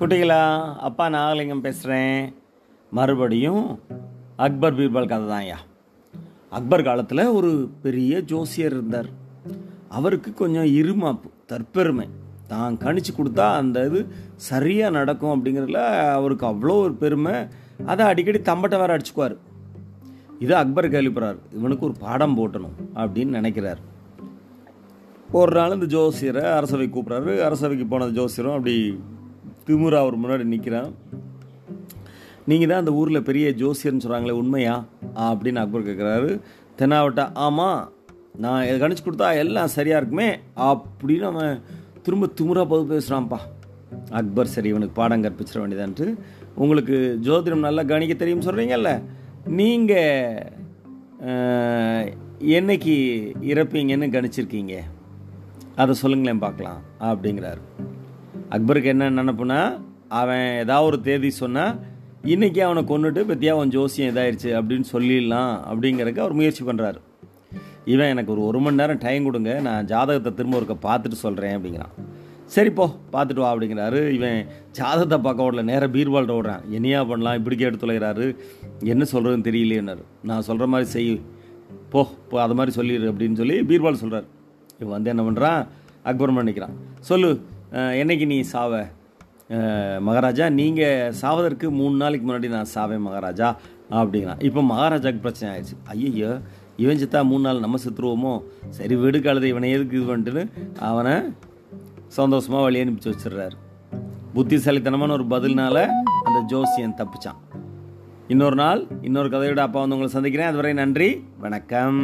குட்டிகளா அப்பா நாகலிங்கம் பேசுகிறேன் மறுபடியும் அக்பர் பீர்பால் கதை தான்யா அக்பர் காலத்தில் ஒரு பெரிய ஜோசியர் இருந்தார். அவருக்கு கொஞ்சம் இருமாப்பு தற்பெருமை. தான் கணிச்சு கொடுத்தா அந்த இது சரியாக நடக்கும் அப்படிங்கிறதுல அவருக்கு அவ்வளோ ஒரு பெருமை. அதை அடிக்கடி தம்பட்டை வேற அடிச்சுக்குவார். இது அக்பர் கேள்விப்படுறார். இவனுக்கு ஒரு பாடம் போட்டணும் அப்படின்னு நினைக்கிறார். ஒரு நாள் இந்த ஜோசியரை அரசவை கூப்பிட்றாரு. அரசவைக்கு போனது ஜோசியரும் அப்படி திமுறா அவர் முன்னாடி நிற்கிறான் நீங்கள் தான் அந்த ஊரில் பெரிய ஜோசியர்னு சொல்கிறாங்களே உண்மையா? அப்படின்னு அக்பர் கேட்குறாரு தென்னாவட்டா ஆமாம் நான் இதை கணிச்சு கொடுத்தா எல்லாம் சரியாக இருக்குமே அப்படின்னு அவன் திரும்ப திமுறா போது பேசுகிறான்ப்பா அக்பர் சரி இவனுக்கு பாடம் கற்பிச்சிட வேண்டியதான்ட்டு. உங்களுக்கு ஜோதிடம் நல்லா கணிக்க தெரியும் சொல்கிறீங்கல்ல நீங்கள் என்னைக்கு இறப்பீங்கன்னு கணிச்சிருக்கீங்க. அதை சொல்லுங்களேன் பார்க்கலாம் அப்படிங்கிறாரு. அக்பருக்கு என்ன நினப்புனா அவன் ஏதாவது ஒரு தேதி சொன்னால் இன்றைக்கி அவனை கொண்டுட்டு பற்றியா அவன் ஜோசியம் இதாயிருச்சு அப்படின்னு சொல்லிடலாம் அப்படிங்கிறதுக்கு அவர் முயற்சி பண்ணுறாரு இவன் எனக்கு ஒரு ஒரு மணி நேரம் டைம் கொடுங்க நான் ஜாதகத்தை திரும்ப ஒருக்க பார்த்துட்டு சொல்கிறேன் அப்படிங்கிறான். சரி போ பார்த்துட்டு வா அப்படிங்கிறாரு. இவன் ஜாதகத்தை பார்க்க ஓடல நேராக பீர்பால்ட்ட ஓடுறான். என்னையா பண்ணலாம் இப்படி கேட்டு தொலைகிறாரு என்ன சொல்கிறதுன்னு தெரியலையேன்னாரு. நான் சொல்கிற மாதிரி செய் போ போ அது மாதிரி சொல்லிடு அப்படின்னு சொல்லி பீர்பால் சொல்கிறார் இவன் வந்து என்ன பண்ணுறான் அக்பர் பண்ணிக்கிறான் சொல்லு என்னைக்கு நீ சாவ? மகாராஜா நீங்கள் சாவதற்கு மூணு நாளைக்கு முன்னாடி நான் சாவேன் மகாராஜா அப்படிங்கிறான். இப்போ மகாராஜாவுக்கு பிரச்சனை ஆயிடுச்சு. ஐயோ இவன் செத்தா மூணு நாள் நம்ம செத்துருவோமோ? சரி வீடு கழுத இவனை எதுக்கு இது பண்ணிட்டுன்னு அவனை சந்தோஷமாக வழி அனுப்பிச்சு வச்சிடுறாரு. புத்திசாலித்தனமான ஒரு பதில்னால அந்த ஜோசியன் தப்பிச்சான். இன்னொரு நாள் இன்னொரு கதையோட அப்பா வந்து உங்களை சந்திக்கிறேன். அதுவரை நன்றி வணக்கம்.